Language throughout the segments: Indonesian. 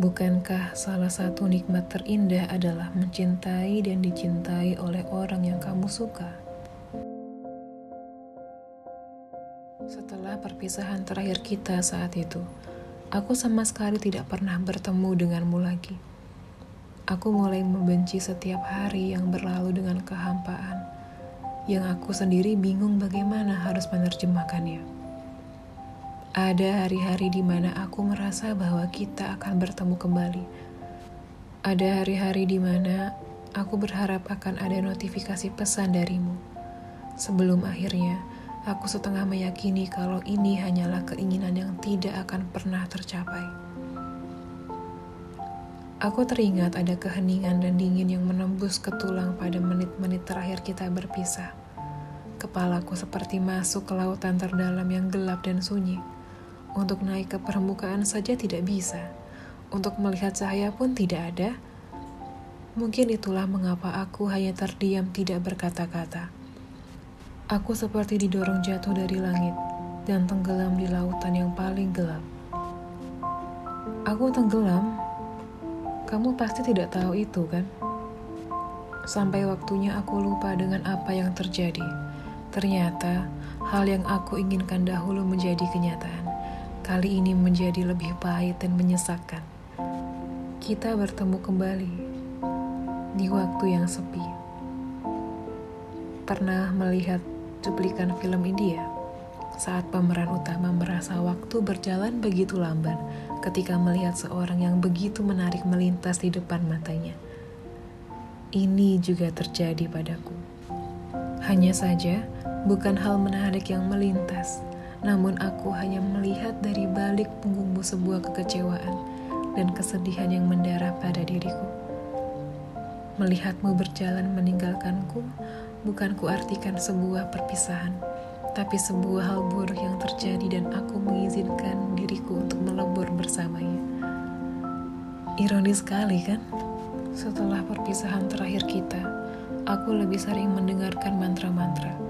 Bukankah salah satu nikmat terindah adalah mencintai dan dicintai oleh orang yang kamu suka? Setelah perpisahan terakhir kita saat itu, aku sama sekali tidak pernah bertemu denganmu lagi. Aku mulai membenci setiap hari yang berlalu dengan kehampaan, yang aku sendiri bingung bagaimana harus menerjemahkannya. Ada hari-hari di mana aku merasa bahwa kita akan bertemu kembali. Ada hari-hari di mana aku berharap akan ada notifikasi pesan darimu. Sebelum akhirnya, aku setengah meyakini kalau ini hanyalah keinginan yang tidak akan pernah tercapai. Aku teringat ada keheningan dan dingin yang menembus ke tulang pada menit-menit terakhir kita berpisah. Kepalaku seperti masuk ke lautan terdalam yang gelap dan sunyi. Untuk naik ke permukaan saja tidak bisa. Untuk melihat cahaya pun tidak ada. Mungkin itulah mengapa aku hanya terdiam tidak berkata-kata. Aku seperti didorong jatuh dari langit dan tenggelam di lautan yang paling gelap. Aku tenggelam. Kamu pasti tidak tahu itu, kan? Sampai waktunya aku lupa dengan apa yang terjadi. Ternyata hal yang aku inginkan dahulu menjadi kenyataan kali ini menjadi lebih pahit dan menyesakkan. Kita bertemu kembali di waktu yang sepi. Pernah melihat cuplikan film India saat pemeran utama merasa waktu berjalan begitu lamban ketika melihat seorang yang begitu menarik melintas di depan matanya. Ini juga terjadi padaku. Hanya saja, bukan hal menarik yang melintas, namun aku hanya melihat dari balik punggungmu sebuah kekecewaan dan kesedihan yang mendarah pada diriku. Melihatmu berjalan meninggalkanku bukan kuartikan sebuah perpisahan, tapi sebuah hal buruk yang terjadi dan aku mengizinkan diriku untuk melebur bersamanya. Ironis sekali kan? Setelah perpisahan terakhir kita, aku lebih sering mendengarkan mantra-mantra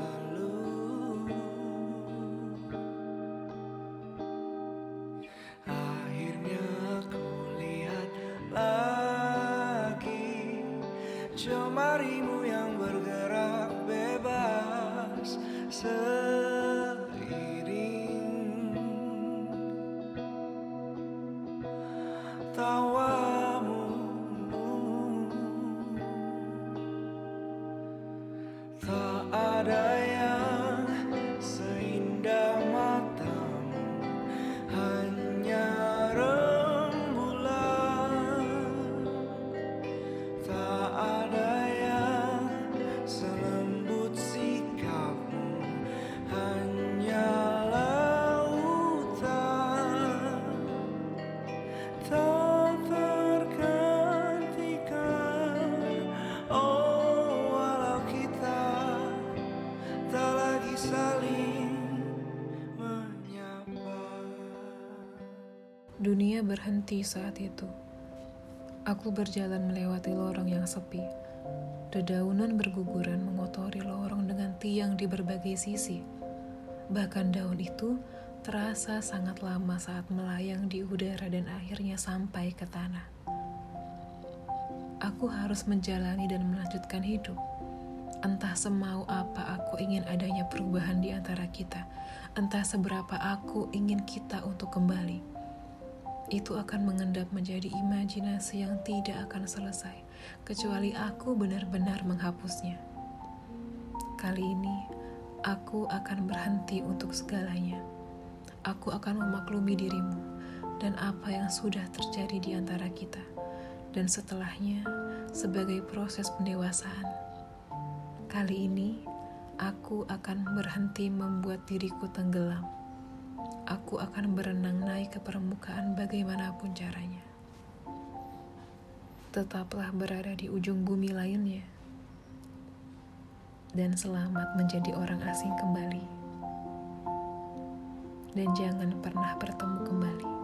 Jemarimu yang bergerak bebas Seiring. Tawamu Dunia berhenti saat itu. Aku berjalan melewati lorong yang sepi. Dedaunan berguguran mengotori lorong dengan tiang di berbagai sisi. Bahkan daun itu terasa sangat lama saat melayang di udara dan akhirnya sampai ke tanah. Aku harus menjalani dan melanjutkan hidup. Entah semau apa aku ingin adanya perubahan di antara kita, entah seberapa aku ingin kita untuk kembali itu akan mengendap menjadi imajinasi yang tidak akan selesai, kecuali aku benar-benar menghapusnya. Kali ini, aku akan berhenti untuk segalanya. Aku akan memaklumi dirimu dan apa yang sudah terjadi di antara kita, dan setelahnya, sebagai proses pendewasaan. Kali ini, aku akan berhenti membuat diriku tenggelam aku akan berenang naik ke permukaan bagaimanapun caranya. tetaplah berada di ujung bumi lainnya, dan selamat menjadi orang asing kembali, dan jangan pernah bertemu kembali.